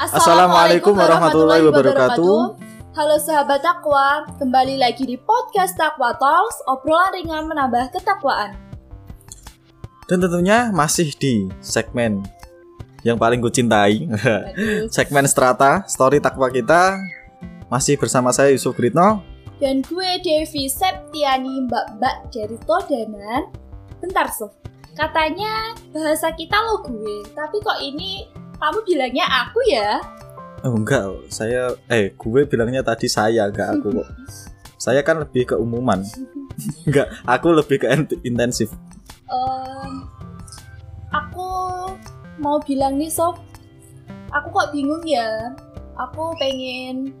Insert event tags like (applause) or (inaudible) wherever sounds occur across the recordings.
Assalamualaikum warahmatullahi wabarakatuh. Halo sahabat takwa, kembali lagi di podcast Takwa Talks, obrolan ringan menambah ketakwaan. Dan tentunya masih di segmen yang paling gue cintai, (laughs) segmen Strata, story takwa kita. Masih bersama saya Yusuf Gritno. Dan gue Devi Septiani Mbak-Mbak dari Todanan. Bentar Sof, katanya bahasa kita lo gue, tapi kok ini kamu bilangnya aku ya? Oh enggak, saya eh gue bilangnya tadi saya, enggak aku kok. Saya kan lebih ke umuman. (laughs) enggak, aku lebih ke int- intensif. Em, aku mau bilang nih Sof, aku kok bingung ya. Aku pengen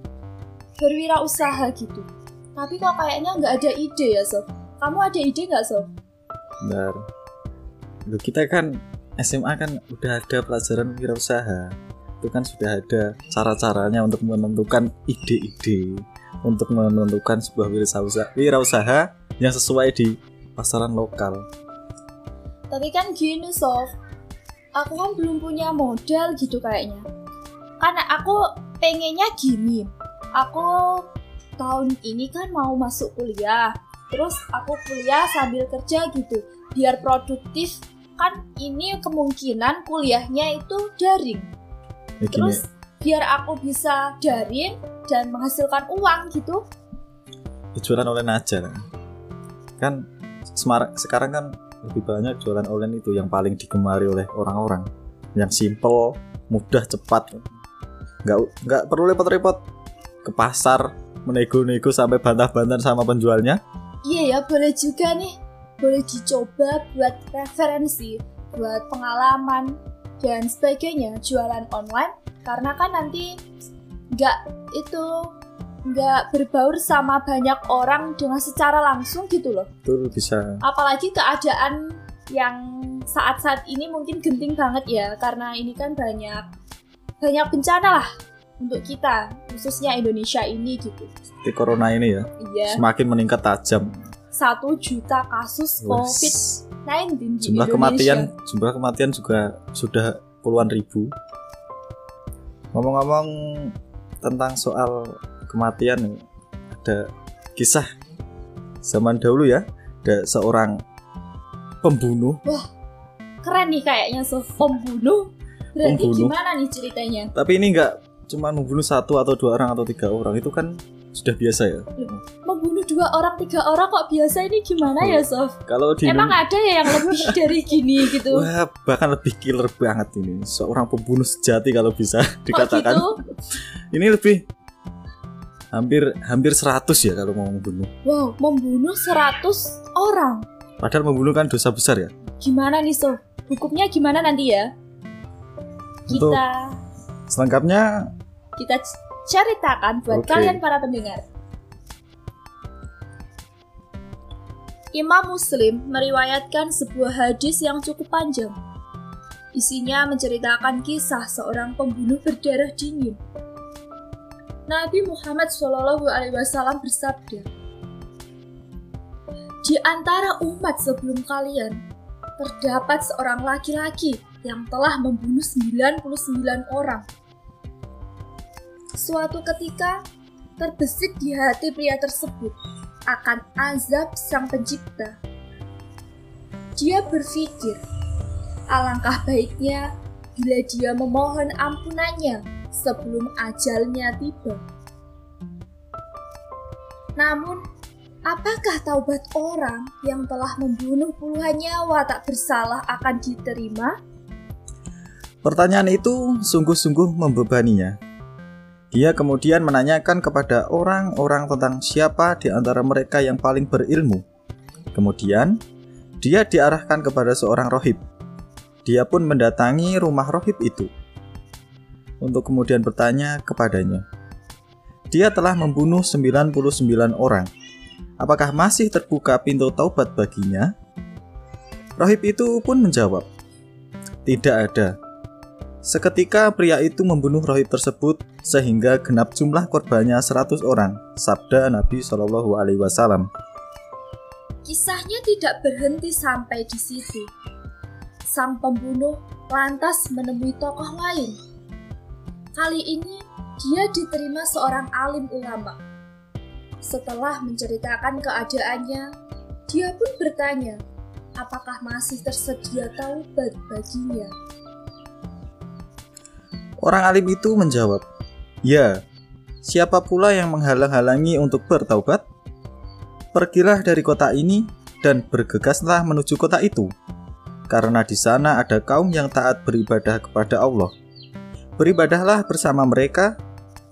berwirausaha gitu. Tapi kok kayaknya nggak ada ide ya Sof. Kamu ada ide nggak Sof? Bentar. Loh, kita kan SMA kan udah ada pelajaran wirausaha. Itu kan sudah ada cara-caranya untuk menentukan ide-ide, untuk menentukan sebuah wirausaha, wirausaha yang sesuai di pasaran lokal. Tapi kan gini Sof, aku kan belum punya modal gitu kayaknya. Karena aku pengennya gini, aku tahun ini kan mau masuk kuliah, terus aku kuliah sambil kerja gitu, biar produktif. Kan ini kemungkinan kuliahnya itu daring, Ya terus biar aku bisa daring dan menghasilkan uang gitu. jualan online aja. Kan sekarang kan lebih banyak jualan online itu yang paling digemari oleh orang-orang. Yang simple, mudah, cepat. Nggak nggak perlu repot-repot ke pasar menego-nego sampai bantah-bantah sama penjualnya. Iya ya, boleh juga nih. Boleh dicoba buat referensi, buat pengalaman, dan sebagainya jualan online. Karena kan nanti nggak itu nggak berbaur sama banyak orang dengan secara langsung gitu loh. Itu bisa Apalagi keadaan yang saat-saat ini mungkin genting banget ya, karena ini kan banyak banyak bencana lah untuk kita, khususnya Indonesia ini gitu. seperti corona ini ya Iya. semakin meningkat tajam. Satu juta kasus Wes. COVID-19 di Jumlah Indonesia. kematian jumlah kematian juga sudah puluhan ribu. Ngomong-ngomong tentang soal kematian ada kisah zaman dahulu ya ada seorang pembunuh Keren nih kayaknya so pembunuh. Berarti Pembunuh. gimana nih ceritanya? tapi ini nggak cuma membunuh satu atau dua orang atau tiga orang itu kan sudah biasa ya Membunuh dua orang, tiga orang kok biasa ini gimana ya Sof? kalau di Emang ada ya yang lebih (laughs) dari gini gitu? Wah, bahkan lebih killer banget ini seorang pembunuh sejati kalau bisa Kok (laughs) dikatakan gitu? ini lebih hampir hampir 100 ya kalau mau membunuh Wow, membunuh 100 orang. padahal membunuh kan dosa besar ya Gimana nih Sof? Hukumnya gimana nanti ya? Untuk- Kita selengkapnya kita ceritakan buat Oke. kalian para pendengar. Imam Muslim meriwayatkan sebuah hadis yang cukup panjang. Isinya menceritakan kisah seorang pembunuh berdarah dingin. Nabi Muhammad SAW bersabda, Di antara umat sebelum kalian, terdapat seorang laki-laki yang telah membunuh 99 orang. Suatu ketika, terbesit di hati pria tersebut akan azab sang pencipta. Dia berpikir, alangkah baiknya bila dia memohon ampunannya sebelum ajalnya tiba. Namun, apakah taubat orang yang telah membunuh puluhan nyawa tak bersalah akan diterima? pertanyaan itu sungguh-sungguh membebaninya dia kemudian menanyakan kepada orang-orang tentang siapa di antara mereka yang paling berilmu kemudian dia diarahkan kepada seorang rohib dia pun mendatangi rumah rohib itu untuk kemudian bertanya kepadanya dia telah membunuh 99 orang Apakah masih terbuka pintu taubat baginya? Rohib itu pun menjawab, "Tidak ada." Seketika pria itu membunuh rohib tersebut sehingga genap jumlah korbannya 100 orang. Sabda Nabi Shallallahu alaihi wasallam. Kisahnya tidak berhenti sampai di situ. Sang pembunuh lantas menemui tokoh lain. Kali ini dia diterima seorang alim ulama. Setelah menceritakan keadaannya, dia pun bertanya, apakah masih tersedia taubat baginya. Orang alim itu menjawab, "Ya, siapa pula yang menghalang-halangi untuk bertaubat? Pergilah dari kota ini dan bergegaslah menuju kota itu, karena di sana ada kaum yang taat beribadah kepada Allah. Beribadahlah bersama mereka,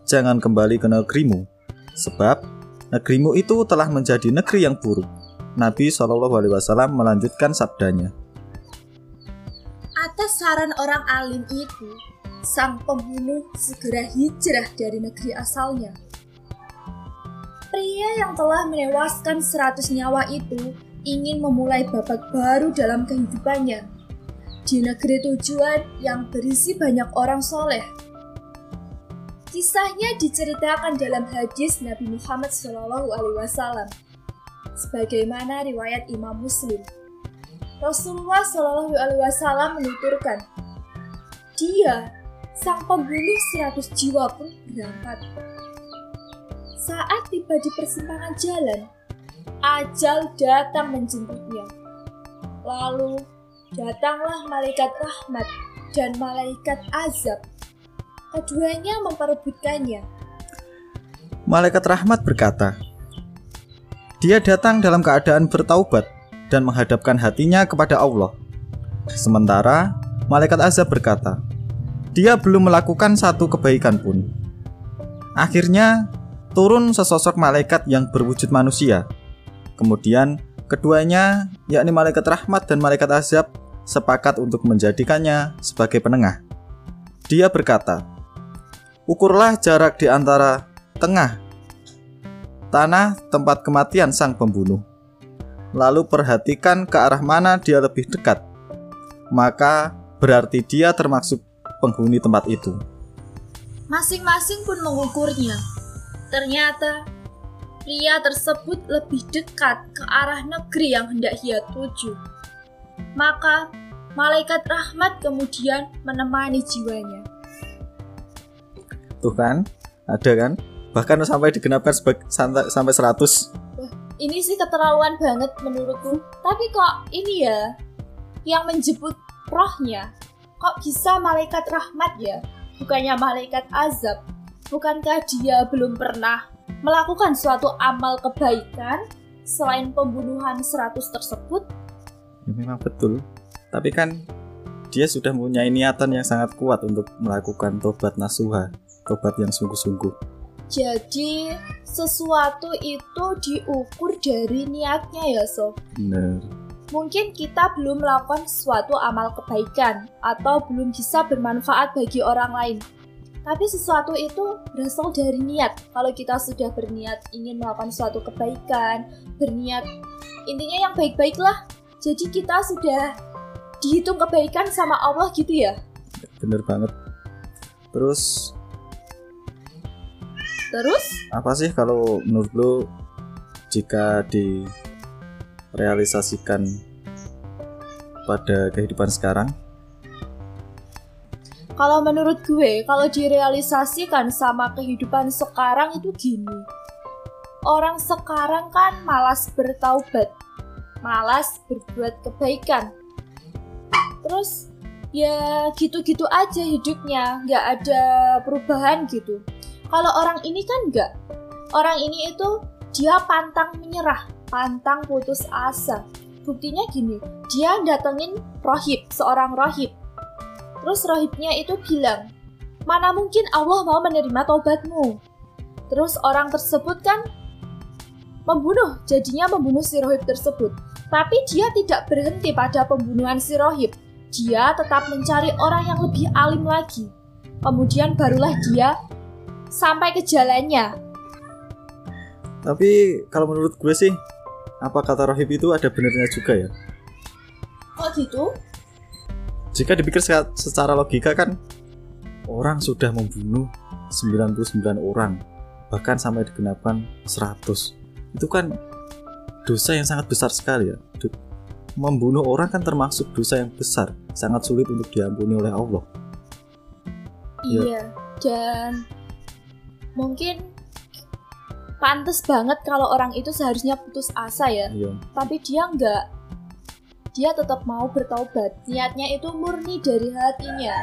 jangan kembali ke negerimu, sebab negerimu itu telah menjadi negeri yang buruk." Nabi Shallallahu Alaihi Wasallam melanjutkan sabdanya. Atas saran orang alim itu, sang pembunuh segera hijrah dari negeri asalnya. Pria yang telah menewaskan seratus nyawa itu ingin memulai babak baru dalam kehidupannya di negeri tujuan yang berisi banyak orang soleh. Kisahnya diceritakan dalam hadis Nabi Muhammad SAW sebagaimana riwayat Imam Muslim. Rasulullah Shallallahu Alaihi Wasallam menuturkan, dia sang pembunuh seratus jiwa pun berangkat. Saat tiba di persimpangan jalan, ajal datang menjemputnya. Lalu datanglah malaikat rahmat dan malaikat azab. Keduanya memperebutkannya. Malaikat rahmat berkata, dia datang dalam keadaan bertaubat dan menghadapkan hatinya kepada Allah. Sementara malaikat azab berkata, "Dia belum melakukan satu kebaikan pun." Akhirnya turun sesosok malaikat yang berwujud manusia. Kemudian keduanya, yakni malaikat rahmat dan malaikat azab, sepakat untuk menjadikannya sebagai penengah. Dia berkata, "Ukurlah jarak di antara tengah tanah tempat kematian sang pembunuh. Lalu perhatikan ke arah mana dia lebih dekat. Maka berarti dia termasuk penghuni tempat itu. Masing-masing pun mengukurnya. Ternyata pria tersebut lebih dekat ke arah negeri yang hendak ia tuju. Maka malaikat rahmat kemudian menemani jiwanya. Tuh kan, ada kan? bahkan sampai digenapkan sampai 100 Wah, ini sih keterlaluan banget menurutku tapi kok ini ya yang menjemput rohnya kok bisa malaikat rahmat ya? Bukannya malaikat azab? Bukankah dia belum pernah melakukan suatu amal kebaikan selain pembunuhan 100 tersebut? Ya, memang betul. Tapi kan dia sudah mempunyai niatan yang sangat kuat untuk melakukan tobat nasuha tobat yang sungguh-sungguh. Jadi sesuatu itu diukur dari niatnya ya Sof. Benar. Mungkin kita belum melakukan suatu amal kebaikan atau belum bisa bermanfaat bagi orang lain. Tapi sesuatu itu berasal dari niat. Kalau kita sudah berniat ingin melakukan suatu kebaikan, berniat intinya yang baik-baiklah. Jadi kita sudah dihitung kebaikan sama Allah gitu ya. Bener banget. Terus Terus? Apa sih kalau menurut lo jika direalisasikan pada kehidupan sekarang? Kalau menurut gue, kalau direalisasikan sama kehidupan sekarang itu gini. Orang sekarang kan malas bertaubat, malas berbuat kebaikan. Terus ya gitu-gitu aja hidupnya, nggak ada perubahan gitu. Kalau orang ini kan enggak. Orang ini itu dia pantang menyerah, pantang putus asa. Buktinya gini, dia datengin rohib, seorang rohib. Terus rohibnya itu bilang, mana mungkin Allah mau menerima taubatmu. Terus orang tersebut kan membunuh, jadinya membunuh si rohib tersebut. Tapi dia tidak berhenti pada pembunuhan si rohib. Dia tetap mencari orang yang lebih alim lagi. Kemudian barulah dia sampai ke jalannya. Tapi kalau menurut gue sih, apa kata rohib itu ada benernya juga ya? Kok gitu? Jika dipikir secara logika kan, orang sudah membunuh 99 orang, bahkan sampai digenapkan 100. Itu kan dosa yang sangat besar sekali ya. Membunuh orang kan termasuk dosa yang besar, sangat sulit untuk diampuni oleh Allah. Iya. Ya dan mungkin pantas banget kalau orang itu seharusnya putus asa ya. Iya. Tapi dia nggak. Dia tetap mau bertaubat. Niatnya itu murni dari hatinya.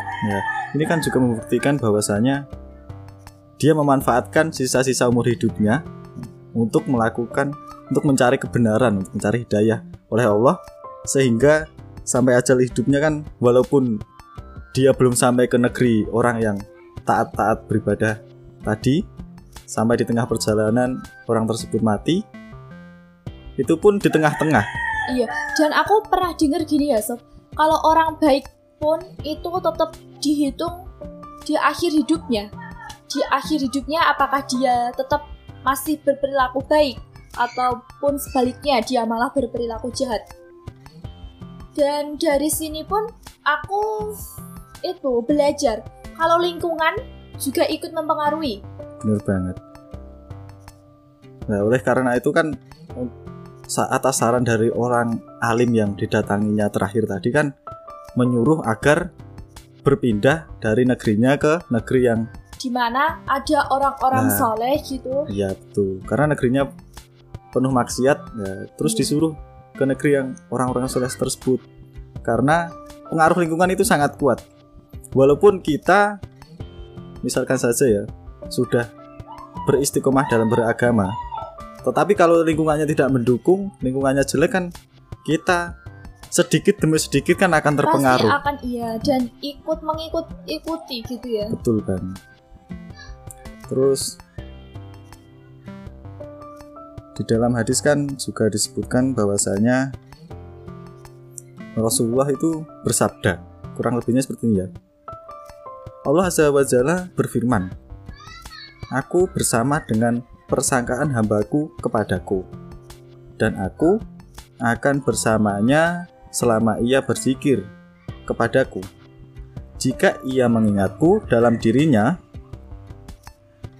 Ini kan juga membuktikan bahwasanya dia memanfaatkan sisa-sisa umur hidupnya untuk melakukan untuk mencari kebenaran untuk mencari hidayah oleh Allah. Sehingga sampai ajal hidupnya kan walaupun dia belum sampai ke negeri orang yang taat-taat beribadah tadi sampai di tengah perjalanan orang tersebut mati. Itu pun di tengah-tengah. Iya dan aku pernah dengar gini ya sob. Kalau orang baik pun itu tetap dihitung di akhir hidupnya. Di akhir hidupnya apakah dia tetap masih berperilaku baik ataupun sebaliknya dia malah berperilaku jahat. Dan dari sini pun aku itu belajar kalau lingkungan juga ikut mempengaruhi. Benar banget nah oleh karena itu kan sa- atas saran dari orang alim yang didatanginya terakhir tadi kan menyuruh agar berpindah dari negerinya ke negeri yang Di mana ada orang-orang Nah. soleh gitu. ya betul karena negerinya penuh maksiat ya, terus Hmm. disuruh ke negeri yang orang-orang soleh tersebut karena pengaruh lingkungan itu sangat kuat walaupun kita misalkan saja ya sudah beristiqomah dalam beragama. Tetapi kalau lingkungannya tidak mendukung lingkungannya jelek kan kita sedikit demi sedikit kan akan terpengaruh. Pasti akan iya dan ikut mengikut ikuti gitu ya. betul kan terus di dalam hadis kan juga disebutkan bahwasanya Rasulullah itu bersabda kurang lebihnya seperti ini ya. Allah Azza wa Jalla berfirman Aku bersama dengan persangkaan hambaku kepadaku dan aku akan bersamanya selama ia berzikir kepadaku jika ia mengingatku dalam dirinya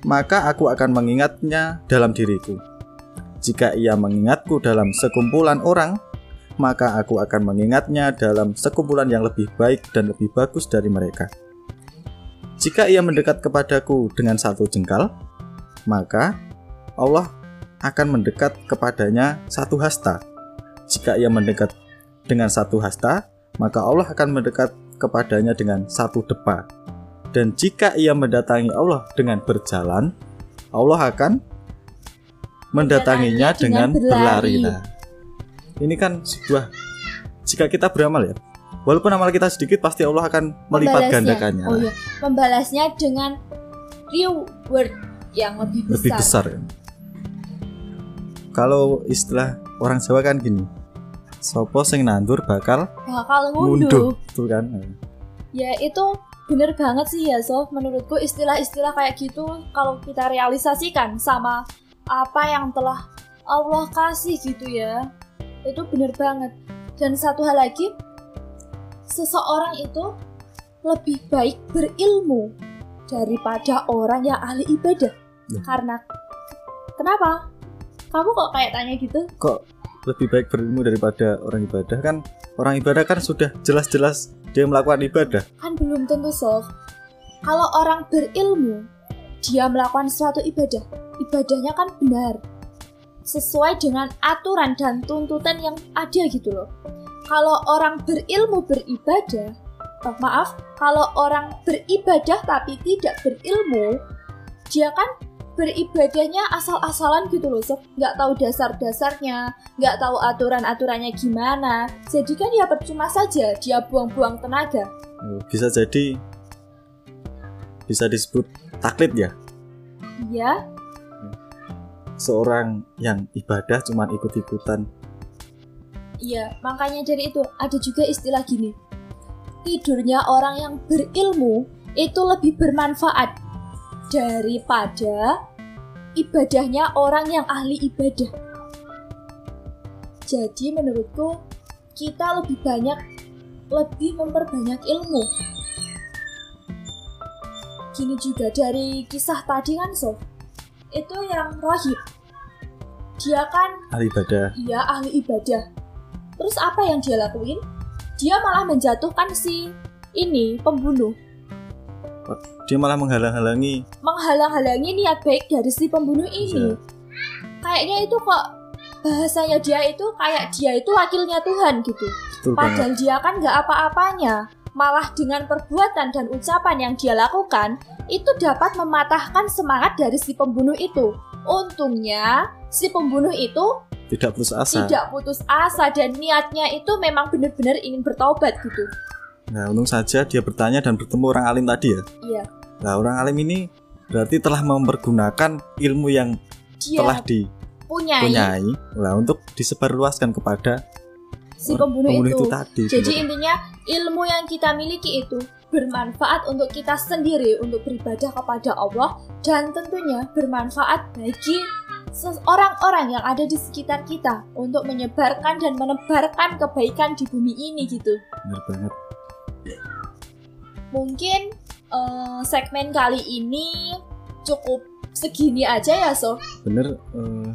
maka aku akan mengingatnya dalam diriku. Jika ia mengingatku dalam sekumpulan orang, maka aku akan mengingatnya dalam sekumpulan yang lebih baik dan lebih bagus dari mereka. Jika ia mendekat kepadaku dengan satu jengkal, maka Allah akan mendekat kepadanya satu hasta. Jika ia mendekat dengan satu hasta, maka Allah akan mendekat kepadanya dengan satu depa. Dan jika ia mendatangi Allah dengan berjalan, Allah akan mendatanginya dengan, berlari. Nah, ini kan sebuah jika kita beramal ya, walaupun amal kita sedikit pasti Allah akan melipat gandakannya. Oh iya, membalasnya dengan reward yang lebih besar. lebih besar ya. Kalau istilah orang Jawa kan gini, sopo sing nandur bakal Bakal ngunduh. betul kan? Ya itu bener banget sih ya Sof Menurutku istilah-istilah kayak gitu Kalau kita realisasikan sama apa yang telah Allah kasih gitu ya Itu bener banget Dan satu hal lagi Seseorang itu lebih baik berilmu Daripada orang yang ahli ibadah Ya. Karena Kenapa? Kamu kok kayak tanya gitu? Kok lebih baik berilmu daripada orang ibadah kan? Orang ibadah kan sudah jelas-jelas dia melakukan ibadah. Kan belum tentu Sof Kalau orang berilmu Dia melakukan suatu ibadah Ibadahnya kan benar Sesuai dengan aturan dan tuntutan yang ada gitu loh Kalau orang berilmu beribadah oh, Maaf Kalau orang beribadah tapi tidak berilmu Dia kan beribadahnya asal-asalan gitu loh Sof Nggak tahu dasar-dasarnya Nggak tahu aturan-aturannya gimana Jadi kan ya percuma saja Dia buang-buang tenaga Eh, Bisa jadi bisa disebut taklid ya. Iya, Seorang yang ibadah cuman ikut-ikutan. Iya. Makanya dari itu ada juga istilah gini. Tidurnya orang yang berilmu itu lebih bermanfaat daripada ibadahnya orang yang ahli ibadah. Jadi menurutku kita lebih banyak lebih memperbanyak ilmu. Gini juga dari kisah tadi kan Sof. Itu yang rohib. Dia kan Ahli ibadah. Iya ahli ibadah. Terus apa yang dia lakuin? Dia malah menjatuhkan si ini pembunuh. Dia malah menghalang-halangi. menghalang-halangi niat baik dari si pembunuh ini. Iya. Kayaknya itu kok bahasanya dia itu kayak dia itu wakilnya Tuhan gitu. Betul banget. Padahal dia kan nggak apa-apanya. Malah dengan perbuatan dan ucapan yang dia lakukan itu dapat mematahkan semangat dari si pembunuh itu. Untungnya si pembunuh itu Tidak putus asa. tidak putus asa dan niatnya itu memang benar-benar ingin bertobat gitu. Nah, untung saja dia bertanya dan bertemu orang alim tadi ya. Iya, Nah, orang alim ini berarti telah mempergunakan ilmu yang dia telah punya dipunyai lah untuk disebarluaskan kepada si pembunuh, itu. tadi. Jadi sebenarnya. intinya ilmu yang kita miliki itu bermanfaat untuk kita sendiri untuk beribadah kepada Allah dan tentunya bermanfaat bagi orang-orang yang ada di sekitar kita untuk menyebarkan dan menebarkan kebaikan di bumi ini gitu. benar banget. Mungkin eh, segmen kali ini cukup segini aja ya so. Bener. eh,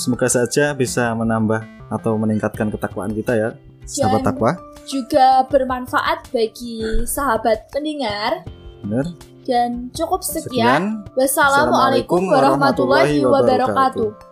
semoga saja bisa menambah atau meningkatkan ketakwaan kita ya, sahabat Dan- takwa. Juga bermanfaat bagi sahabat pendengar Bener. Dan cukup sekian. Sekian. Wassalamualaikum warahmatullahi wabarakatuh.